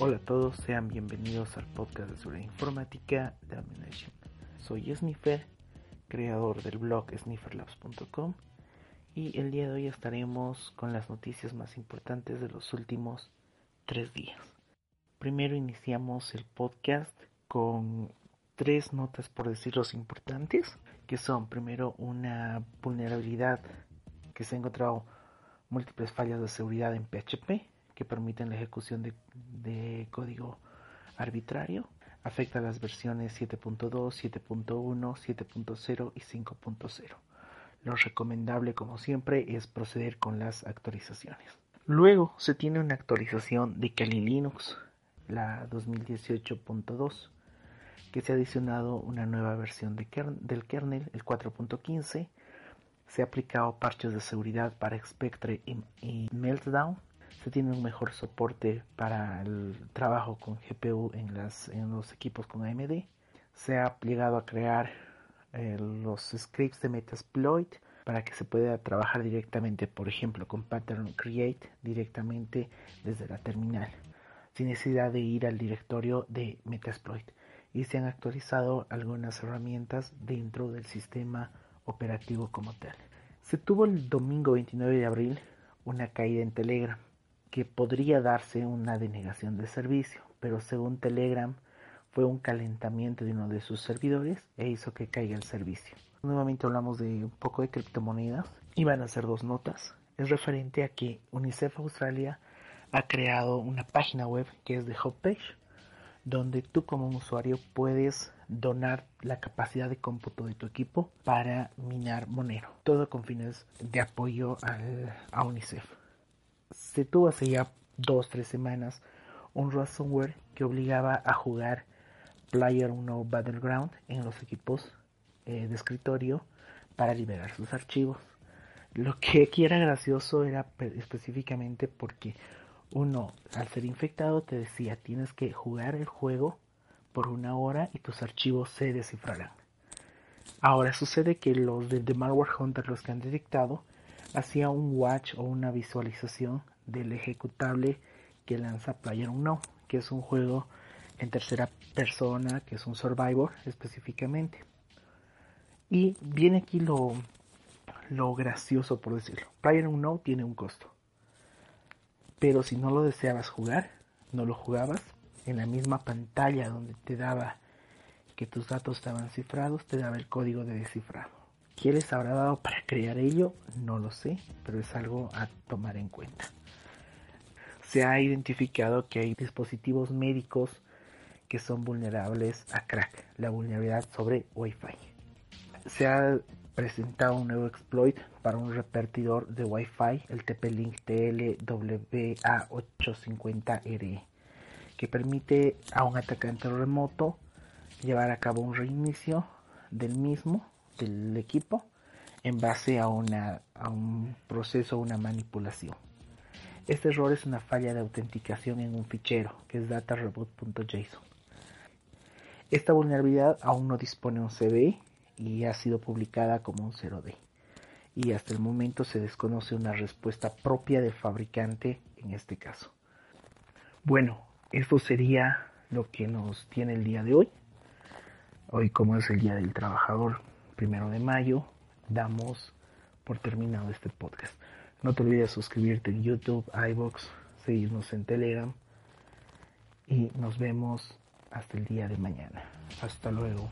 Hola a todos, sean bienvenidos al podcast de seguridad informática de Amination. Soy Sniffer, creador del blog snifferlabs.com y el día de hoy estaremos con las noticias más importantes de los últimos tres días. Primero iniciamos el podcast con tres notas por decirlos importantes, que son primero una vulnerabilidad que se ha encontrado múltiples fallas de seguridad en PHP que permiten la ejecución de, código arbitrario. Afecta las versiones 7.2, 7.1, 7.0 y 5.0. Lo recomendable, como siempre, es proceder con las actualizaciones. Luego se tiene una actualización de Kali Linux, la 2018.2, que se ha adicionado una nueva versión del kernel, el 4.15. Se ha aplicado parches de seguridad para Spectre y, Meltdown. Se tiene un mejor soporte para el trabajo con GPU en, los equipos con AMD. Se ha llegado a crear eh, los scripts de Metasploit para que se pueda trabajar directamente, por ejemplo, con Pattern Create directamente desde la terminal, sin necesidad de ir al directorio de Metasploit y se han actualizado algunas herramientas dentro del sistema operativo como tal. Se tuvo el domingo 29 de abril una caída en Telegram que podría darse una denegación de servicio, pero según Telegram fue un calentamiento de uno de sus servidores e hizo que caiga el servicio. Nuevamente hablamos de un poco de criptomonedas y van a ser dos notas. Es referente a que UNICEF Australia ha creado una página web que es de Homepage donde tú como usuario puedes donar la capacidad de cómputo de tu equipo para minar Monero, todo con fines de apoyo al, a UNICEF. Se tuvo hace ya dos, tres semanas un ransomware que obligaba a jugar Player 1 Battleground en los equipos eh, de escritorio para liberar sus archivos. Lo que aquí era gracioso era específicamente porque uno, al ser infectado, te decía, tienes que jugar el juego por una hora y tus archivos se descifrarán. Ahora sucede que los de The Malware Hunter, los que han detectado, hacía un watch o una visualización del ejecutable que lanza Player Unknown, que es un juego en tercera persona, que es un survivor específicamente. Y viene aquí lo, lo gracioso, por decirlo. Player Unknown tiene un costo. Pero si no lo deseabas jugar, no lo jugabas, en la misma pantalla donde te daba que tus datos estaban cifrados, te daba el código de descifrado. ¿Quién les habrá dado para crear ello? No lo sé, pero es algo a tomar en cuenta. Se ha identificado que hay dispositivos médicos que son vulnerables a crack, la vulnerabilidad sobre Wi-Fi. Se ha presentado un nuevo exploit para un repartidor de Wi-Fi, el TP-Link TLWA850RE, que permite a un atacante remoto llevar a cabo un reinicio del mismo, del equipo, en base a, una, a un proceso, una manipulación. Este error es una falla de autenticación en un fichero, que es datareboot.json. Esta vulnerabilidad aún no dispone un CVE y ha sido publicada como un 0D. Y hasta el momento se desconoce una respuesta propia del fabricante en este caso. Bueno, esto sería lo que nos tiene el día de hoy. Hoy como es el Día del Trabajador, primero de mayo, damos por terminado este podcast. No te olvides suscribirte en YouTube, iBox, seguirnos en Telegram y nos vemos hasta el día de mañana. Hasta luego.